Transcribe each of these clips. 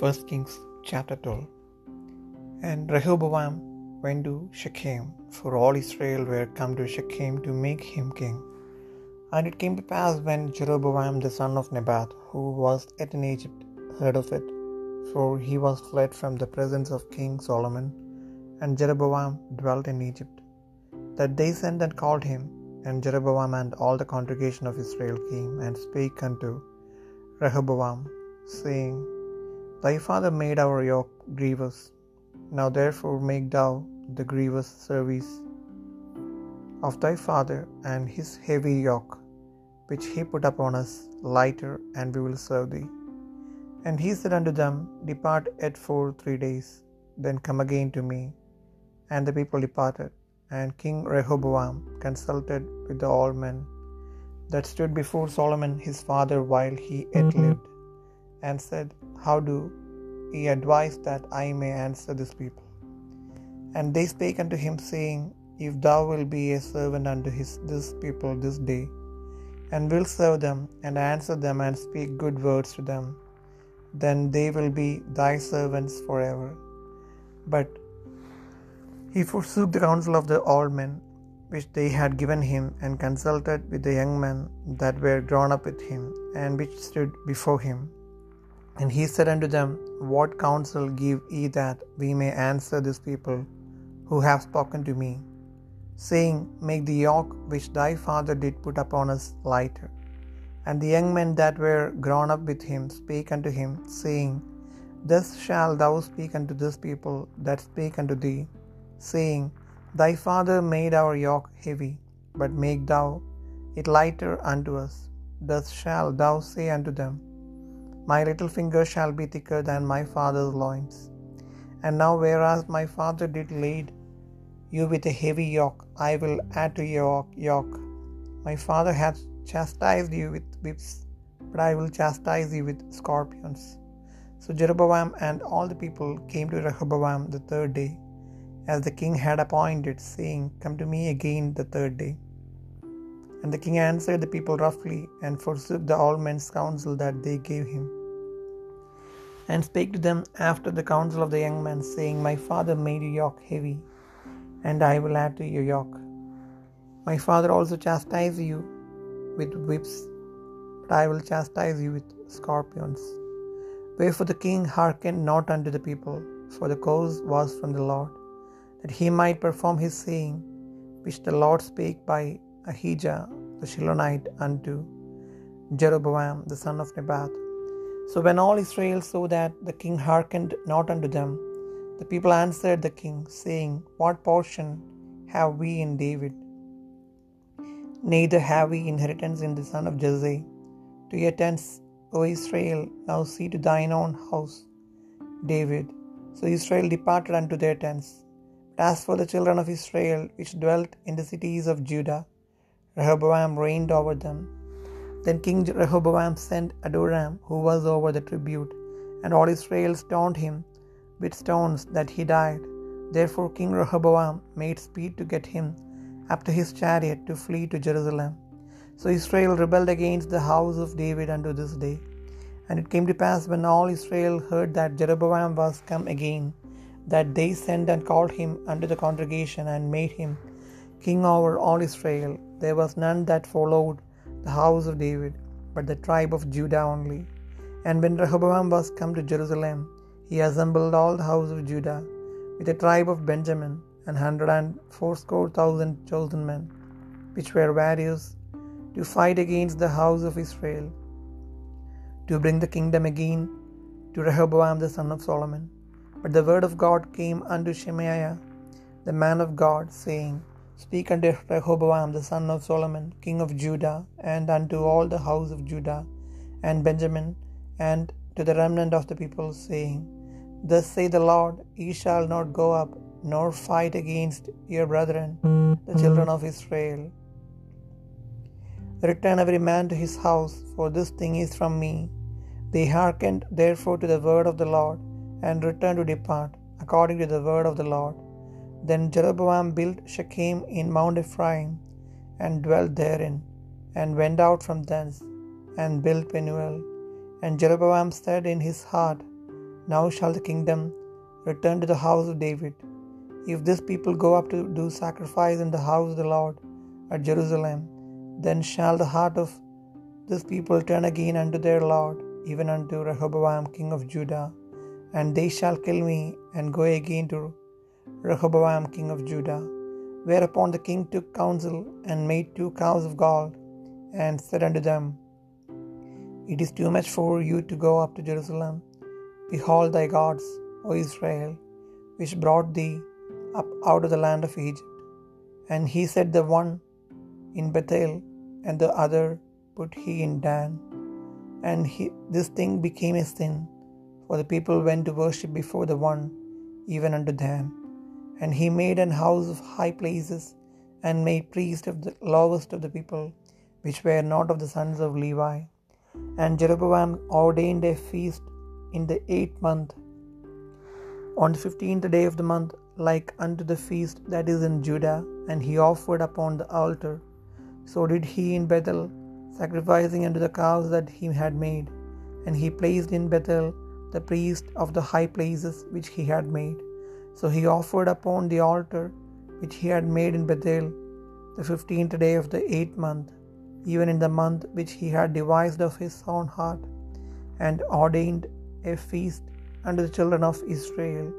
1 Kings chapter 12 And Rehoboam went to Shechem, for all Israel were come to Shechem to make him king. And it came to pass when Jeroboam the son of Nebat, who was yet in Egypt, heard of it, for he was fled from the presence of King Solomon, and Jeroboam dwelt in Egypt, that they sent and called him, and Jeroboam and all the congregation of Israel came and spake unto Rehoboam, saying, Thy father made our yoke grievous. Now therefore make thou the grievous service of thy father and his heavy yoke, which he put upon us, lighter, and we will serve thee. And he said unto them, Depart yet for three days, then come again to me. And the people departed. And King Rehoboam consulted with the old men that stood before Solomon his father while he yet mm-hmm. lived, and said, How do ye advise that I may answer this people? And they spake unto him, saying, If thou wilt be a servant unto his, this people this day, and wilt serve them, and answer them, and speak good words to them, then they will be thy servants forever. But he forsook the counsel of the old men, which they had given him, and consulted with the young men that were grown up with him, and which stood before him. And he said unto them, What counsel give ye that we may answer this people who have spoken to me, saying, Make the yoke which thy father did put upon us lighter? And the young men that were grown up with him spake unto him, saying, Thus shalt thou speak unto this people that speak unto thee, saying, Thy father made our yoke heavy, but make thou it lighter unto us. Thus shalt thou say unto them, My little finger shall be thicker than my father's loins. And now, whereas my father did lead you with a heavy yoke, I will add to your yoke. My father hath chastised you with whips, but I will chastise you with scorpions. So Jeroboam and all the people came to Rehoboam the third day, as the king had appointed, saying, Come to me again the third day. And the king answered the people roughly, and forsook the old men's counsel that they gave him, and spake to them after the counsel of the young men, saying, My father made your yoke heavy, and I will add to your yoke. My father also chastised you with whips, but I will chastise you with scorpions. Wherefore the king hearkened not unto the people, for the cause was from the Lord, that he might perform his saying, which the Lord spake by Ahijah the Shilonite unto Jeroboam the son of Nebat. So when all Israel saw that the king hearkened not unto them, the people answered the king, saying, What portion have we in David? Neither have we inheritance in the son of Jesse. To your tents, O Israel, now see to thine own house, David. So Israel departed unto their tents. But as for the children of Israel, which dwelt in the cities of Judah, Rehoboam reigned over them. Then King Rehoboam sent Adoram, who was over the tribute, and all Israel stoned him with stones that he died. Therefore King Rehoboam made speed to get him up to his chariot to flee to Jerusalem. So Israel rebelled against the house of David unto this day. And it came to pass when all Israel heard that Jeroboam was come again, that they sent and called him unto the congregation and made him king over all Israel. There was none that followed the house of David, but the tribe of Judah only. And when Rehoboam was come to Jerusalem, he assembled all the house of Judah with the tribe of Benjamin and hundred and fourscore thousand chosen men, which were warriors, to fight against the house of Israel, to bring the kingdom again to Rehoboam the son of Solomon. But the word of God came unto Shemaiah, the man of God, saying, Speak unto Rehoboam the son of Solomon, king of Judah, and unto all the house of Judah and Benjamin, and to the remnant of the people, saying, Thus say the Lord, ye shall not go up, nor fight against your brethren, the children of Israel. Return every man to his house, for this thing is from me. They hearkened therefore to the word of the Lord, and returned to depart, according to the word of the Lord. Then Jeroboam built Shechem in Mount Ephraim, and dwelt therein, and went out from thence, and built Penuel. And Jeroboam said in his heart, Now shall the kingdom return to the house of David. If this people go up to do sacrifice in the house of the Lord at Jerusalem, then shall the heart of this people turn again unto their Lord, even unto Rehoboam king of Judah, and they shall kill me and go again to Rehoboam king of Judah. Whereupon the king took counsel and made two cows of gold, and said unto them, It is too much for you to go up to Jerusalem. Behold thy gods, O Israel, which brought thee up out of the land of Egypt. And he set the one in Bethel, and the other put he in Dan. And he, this thing became a sin, for the people went to worship before the one, even unto Dan. And he made an house of high places, and made priests of the lowest of the people, which were not of the sons of Levi. And Jeroboam ordained a feast in the eighth month, on the fifteenth day of the month, like unto the feast that is in Judah, and he offered upon the altar. So did he in Bethel, sacrificing unto the cows that he had made. And he placed in Bethel the priest of the high places which he had made. So he offered upon the altar which he had made in Bethel the fifteenth day of the eighth month, even in the month which he had devised of his own heart, and ordained a feast unto the children of Israel.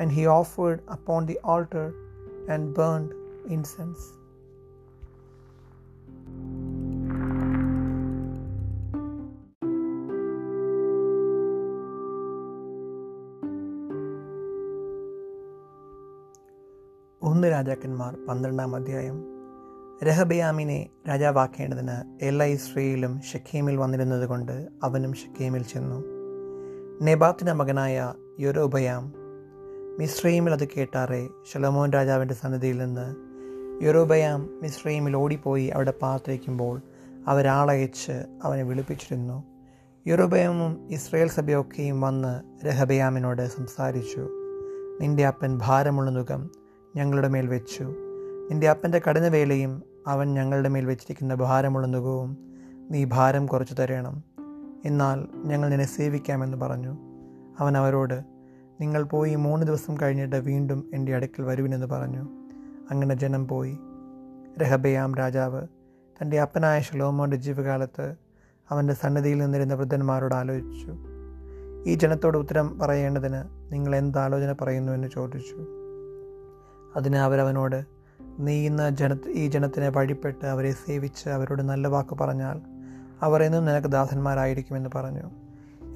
And he offered upon the altar and burned incense. ഒന്ന് രാജാക്കന്മാർ പന്ത്രണ്ടാം അധ്യായം. രഹബയാമിനെ രാജാവാക്കേണ്ടതിന് എല്ലാ ഇസ്രയേലും ഷെഖീമിൽ വന്നിരുന്നത് കൊണ്ട് അവനും ഷെഖീമിൽ ചെന്നു. നെബാത്തിന്റെ മകനായ യൊരോബയാം മിശ്രീമിൽ അത് കേട്ടാറെ ഷലമോൻ രാജാവിന്റെ സന്നിധിയിൽ നിന്ന് യൊരോബയാം മിശ്രീമിൽ ഓടിപ്പോയി അവിടെ പാർത്തിരിക്കുമ്പോൾ അവരാളയച്ച് അവനെ വിളിപ്പിച്ചിരുന്നു. യൊരോബയാമും ഇസ്രയേൽ സഭയൊക്കെയും വന്ന് രഹബയാമിനോട് സംസാരിച്ചു. നിന്റെ അപ്പൻ ഭാരമുള്ള നുഖം ഞങ്ങളുടെ മേൽ വെച്ചു. നിന്റെ അപ്പന്റെ കഠിന വേലയും അവൻ ഞങ്ങളുടെ മേൽ വെച്ചിരിക്കുന്ന ഭാരമുള്ള നുകവും നീ ഭാരം കുറച്ചു തരണം. എന്നാൽ ഞങ്ങൾ നിന്നെ സേവിക്കാമെന്ന് പറഞ്ഞു. അവൻ അവരോട് നിങ്ങൾ പോയി മൂന്ന് ദിവസം കഴിഞ്ഞിട്ട് വീണ്ടും എന്റെ അടുക്കൽ വരുവിനെന്ന് പറഞ്ഞു. അങ്ങനെ ജനം പോയി. രഹബയാം രാജാവ് തന്റെ അപ്പനായ ഷലോമോന്റെ ജീവകാലത്ത് അവന്റെ സന്നിധിയിൽ നിന്നിരുന്ന വൃദ്ധന്മാരോട് ആലോചിച്ചു. ഈ ജനത്തോട് ഉത്തരം പറയേണ്ടതിന് നിങ്ങൾ എന്താലോചന പറയുന്നു? എന്ന് ചോദിച്ചു. അതിന് അവരവനോട് നീ ഇന്ന് ജന ഈ ജനത്തിനെ വഴിപ്പെട്ട് അവരെ സേവിച്ച് അവരോട് നല്ല വാക്ക് പറഞ്ഞാൽ അവർ എന്നും നിനക്ക് ദാസന്മാരായിരിക്കുമെന്ന് പറഞ്ഞു.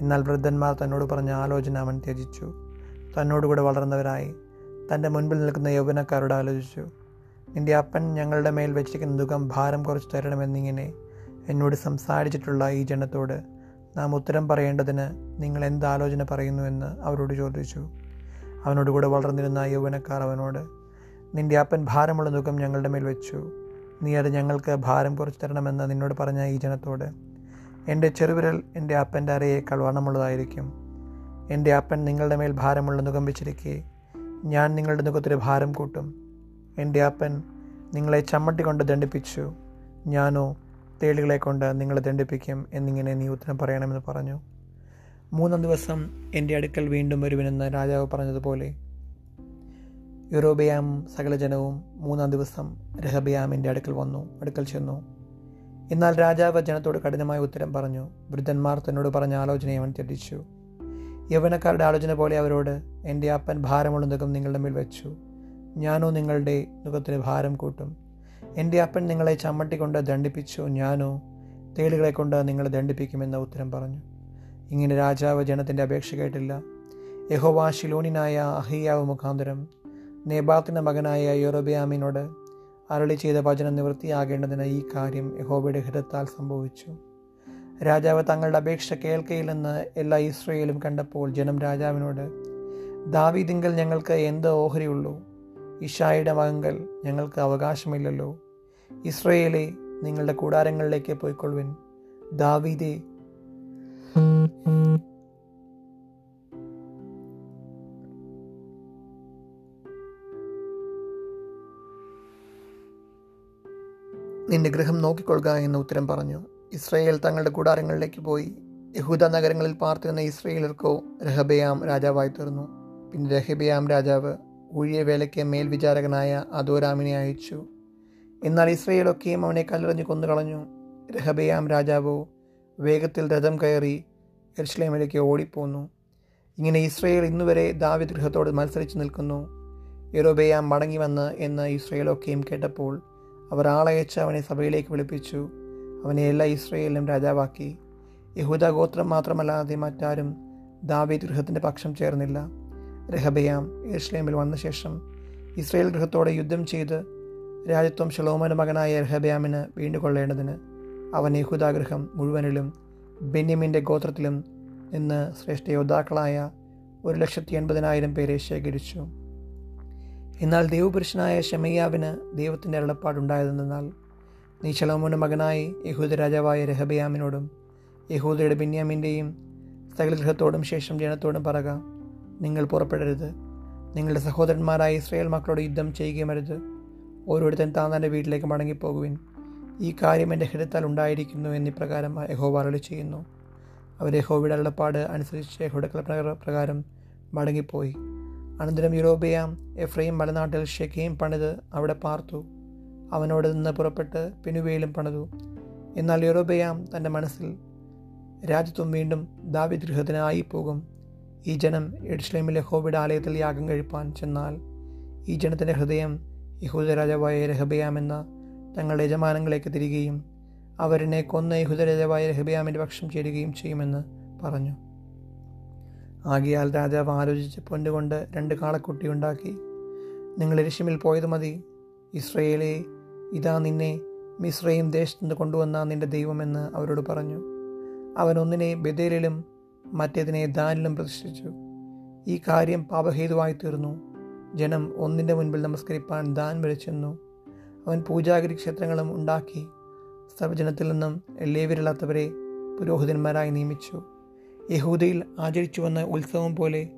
എന്നാൽ വൃദ്ധന്മാർ തന്നോട് പറഞ്ഞ ആലോചന അവൻ ത്യജിച്ചു. തന്നോടുകൂടെ വളർന്നവരായി. തന്റെ മുൻപിൽ നിൽക്കുന്ന യൗവനക്കാരോട് ആലോചിച്ചു. നിന്റെ അപ്പൻ ഞങ്ങളുടെ മേൽ വെച്ചിരിക്കുന്ന ദുഃഖം ഭാരം കുറച്ച് തരണമെന്നിങ്ങനെ എന്നോട് സംസാരിച്ചിട്ടുള്ള ഈ ജനത്തോട് നാം ഉത്തരം പറയേണ്ടതിന് നിങ്ങൾ എന്ത് ആലോചന പറയുന്നുവെന്ന് അവരോട് ചോദിച്ചു. അവനോടുകൂടെ വളർന്നിരുന്ന യൗവനക്കാർ അവനോട് നിന്റെ അപ്പൻ ഭാരമുള്ള ദുഃഖം ഞങ്ങളുടെ മേൽ വെച്ചു. നീ അത് ഞങ്ങൾക്ക് ഭാരം കുറച്ച് തരണമെന്ന് നിന്നോട് പറഞ്ഞ ഈ ജനത്തോട്. എന്റെ ചെറുവിരൽ എന്റെ അപ്പന്റെ അരയേക്കാൾ വണ്ണമുള്ളതായിരിക്കും. എന്റെ അപ്പൻ നിങ്ങളുടെ മേൽ ഭാരമുള്ള നുഖം വെച്ചിരിക്കെ. ഞാൻ നിങ്ങളുടെ മുഖത്തിന് ഭാരം കൂട്ടും. എന്റെ അപ്പൻ നിങ്ങളെ ചമ്മട്ടി കൊണ്ട് ദണ്ഡിപ്പിച്ചു. ഞാനോ തേളികളെ കൊണ്ട് നിങ്ങളെ ദണ്ഡിപ്പിക്കും എന്നിങ്ങനെ നീ ഉത്തരം പറയണമെന്ന് പറഞ്ഞു. മൂന്നാം ദിവസം എന്റെ അടുക്കൽ വീണ്ടും വരുവിനെന്ന് രാജാവ് പറഞ്ഞതുപോലെ യൂറോബയാം സകലജനവും മൂന്നാം ദിവസം രഹബയാമിന്റെ അടുക്കൽ വന്നു അടുക്കൽ ചെന്നു. എന്നാൽ രാജാവ് ജനത്തോട് കഠിനമായ ഉത്തരം പറഞ്ഞു. വൃദ്ധന്മാർ തന്നോട് പറഞ്ഞ ആലോചനയെ അവൻ ത്യജിച്ചു. യൗവനക്കാരുടെ ആലോചന പോലെ അവരോട് എന്റെ അപ്പൻ ഭാരമുള്ള നുഖം നിങ്ങളുടെ മേൽ വെച്ചു. ഞാനോ നിങ്ങളുടെ നുഖത്തിന് ഭാരം കൂട്ടും. എന്റെ അപ്പൻ നിങ്ങളെ ചമ്മട്ടിക്കൊണ്ട് ദണ്ഡിപ്പിച്ചു. ഞാനോ തേളുകളെ കൊണ്ട് നിങ്ങളെ ദണ്ഡിപ്പിക്കുമെന്ന ഉത്തരം പറഞ്ഞു. ഇങ്ങനെ രാജാവ് ജനത്തിന്റെ അപേക്ഷ കേട്ടില്ല. യഹോവാ ശിലോണിനായ അഹിയാവ് മുഖാന്തരം നേബാത്തിന്റെ മകനായ യൂറോബിയാമിനോട് അരളി ചെയ്ത വചനം നിവൃത്തിയാകേണ്ടതിന് ഈ കാര്യം യഹോബയുടെ ഹൃദത്താൽ സംഭവിച്ചു. രാജാവ് തങ്ങളുടെ അപേക്ഷ കേൾക്കയില്ലെന്ന് എല്ലാ ഇസ്രയേലും കണ്ടപ്പോൾ ജനം രാജാവിനോട് ദാവീദിങ്കൽ ഞങ്ങൾക്ക് എന്ത് ഓഹരിയുള്ളൂ? ഇഷായുടെ മകങ്കൽ ഞങ്ങൾക്ക് അവകാശമില്ലല്ലോ. ഇസ്രയേലെ നിങ്ങളുടെ കൂടാരങ്ങളിലേക്ക് പോയിക്കൊള്ളുവിൻ. ദാവീദേ. ഗൃഹം നോക്കിക്കൊള്ളുക എന്ന് ഉത്തരം പറഞ്ഞു. ഇസ്രയേൽ തങ്ങളുടെ കൂടാരങ്ങളിലേക്ക് പോയി. യഹൂദ നഗരങ്ങളിൽ പാർത്തിരുന്ന ഇസ്രയേലർക്കോ രഹബയാം രാജാവായി തീർന്നു. പിന്നെ രഹബയാം രാജാവ് ഊഴിയ വേലയ്ക്ക് മേൽവിചാരകനായ അദോരാമിനെ അയച്ചു. എന്നാൽ ഇസ്രയേലൊക്കെയും അവനെ കല്ലെറിഞ്ഞ് കൊന്നുകളഞ്ഞു. രഹബയാം രാജാവോ വേഗത്തിൽ രഥം കയറി എർഷ്ലേമിലേക്ക് ഓടിപ്പോന്നു. ഇങ്ങനെ ഇസ്രയേൽ ഇന്നുവരെ ദാവിദ് ഗൃഹത്തോട് മത്സരിച്ച് നിൽക്കുന്നു. യെറോബയാം മടങ്ങി വന്ന് എന്ന് ഇസ്രയേലൊക്കെയും കേട്ടപ്പോൾ അവർ ആളയച്ച് അവനെ സഭയിലേക്ക് വിളിപ്പിച്ചു. അവനെ എല്ലാ ഇസ്രയേലിനും രാജാവാക്കി. യഹൂദ ഗോത്രം മാത്രമല്ലാതെ മറ്റാരും ദാവീദ് ഗൃഹത്തിന്റെ പക്ഷം ചേർന്നില്ല. രഹബയാം യെർഷ്ലേമിൽ വന്ന ശേഷം ഇസ്രയേൽ ഗൃഹത്തോടെ യുദ്ധം ചെയ്ത് രാജ്യത്വം ഷലോമന്റെ മകനായ രഹബയാമിന് വീണ്ടുകൊള്ളേണ്ടതിന് അവൻ യഹൂദാഗ്രഹം മുഴുവനിലും ബെന്യമിന്റെ ഗോത്രത്തിലും നിന്ന് ശ്രേഷ്ഠ യോദ്ധാക്കളായ ഒരു ലക്ഷത്തി എൺപതിനായിരം പേരെ ശേഖരിച്ചു. എന്നാൽ ദൈവപുരുഷനായ ഷമയ്യാവിന് ദൈവത്തിന്റെ അരുളപ്പാടുണ്ടായതെന്നാൽ നീ ശലോമോന്റെ മകനായി യഹൂദ രാജാവായ രഹബയാമിനോടും യഹൂദയുടെ ബെന്യാമിന്റെയും സകലഗൃഹത്തോടും ശേഷം ജനത്തോടും പറക നിങ്ങൾ പുറപ്പെടരുത്. നിങ്ങളുടെ സഹോദരന്മാരായ ഇസ്രയേൽ മക്കളോട് യുദ്ധം ചെയ്യുകയും അരുത് ഓരോരുത്തൻ താൻ വീട്ടിലേക്ക് മടങ്ങിപ്പോകുവിൻ. ഈ കാര്യം എന്റെ ഹൃദയത്താൽ ഉണ്ടായിരിക്കുന്നു എന്നിപ്രകാരം യഹോവ അരളി ചെയ്യുന്നു. അവർ യഹോവയുടെ അരുളപ്പാട് അനുസരിച്ച് യഹോയുടെ പ്രകാരം മടങ്ങിപ്പോയി. അനന്തരം യൂറോബിയാം എഫ്രൈം മലനാട്ടിൽ ഷെക്കയും പണിത് അവിടെ പാർത്തു. അവനോട് നിന്ന് പുറപ്പെട്ട് പിനുവയിലും പണിതു. എന്നാൽ യൂറോബയാം തന്റെ മനസ്സിൽ രാജ്യത്വം വീണ്ടും ദാവിദ് ഗൃഹത്തിനായി പോകും ഈ ജനം എഡ്സ്ലേമിലെ ഹോബിഡ് ആലയത്തിൽ യാഗം കഴിപ്പാൻ ചെന്നാൽ ഈ ജനത്തിന്റെ ഹൃദയം യഹൂദ രാജാവായ രഹബയാമെന്ന തങ്ങളുടെ യജമാനങ്ങളിലേക്ക് തിരികെയും അവരെന്നെ കൊന്ന യഹൂദ രാജാവായ രഹബയാമിന്റെ പക്ഷം ചേരുകയും ചെയ്യുമെന്ന് പറഞ്ഞു. ആകിയാൽ രാജാവ് ആലോചിച്ച് പൊന്നുകൊണ്ട് രണ്ട് കാളക്കുട്ടി ഉണ്ടാക്കി. നിങ്ങൾ എരിശിമിൽ പോയത് മതി. ഇസ്രയേലെ ഇതാ നിന്നെ മിശ്രയും ദേശത്തുനിന്ന് കൊണ്ടുവന്ന നിന്റെ ദൈവമെന്ന് അവരോട് പറഞ്ഞു. അവൻ ഒന്നിനെ ബദേലിലും മറ്റേതിനെ ദാനിലും പ്രതിഷ്ഠിച്ചു. ഈ കാര്യം പാപഹേതുവായി തീർന്നു. ജനം ഒന്നിന്റെ മുൻപിൽ നമസ്കരിപ്പാൻ ദാൻ വിളിച്ചെന്നു അവൻ പൂജാഗിരി ക്ഷേത്രങ്ങളും ഉണ്ടാക്കി. സർവജനത്തിൽ നിന്നും ലേവിരില്ലാത്തവരെ പുരോഹിതന്മാരായി നിയമിച്ചു. യഹൂദയിൽ ആചരിച്ചു വന്ന ഉത്സവം പോലെ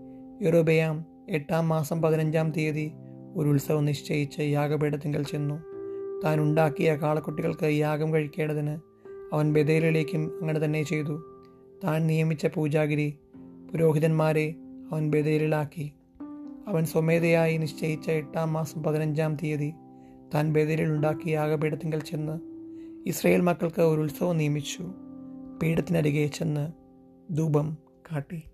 യൊറോബയാം എട്ടാം മാസം പതിനഞ്ചാം തീയതി ഒരു ഉത്സവം നിശ്ചയിച്ച് യാഗപീഠത്തിങ്കൽ ചെന്നു. താൻ ഉണ്ടാക്കിയ കാളക്കുട്ടികൾക്ക് യാഗം കഴിക്കേണ്ടതിന് അവൻ ബദേലിലേക്കും അങ്ങനെ തന്നെ ചെയ്തു. താൻ നിയമിച്ച പൂജാഗിരി പുരോഹിതന്മാരെ അവൻ ബദേലിലാക്കി അവൻ സ്വമേധയായി നിശ്ചയിച്ച എട്ടാം മാസം പതിനഞ്ചാം തീയതി താൻ ബദേലിൽ ഉണ്ടാക്കിയ യാഗപീഠത്തിങ്കൽ ചെന്ന് ഇസ്രയേൽ മക്കൾക്ക് ഒരു ഉത്സവം നിയമിച്ചു. പീഠത്തിനരികെ ചെന്ന് दूबम घाटी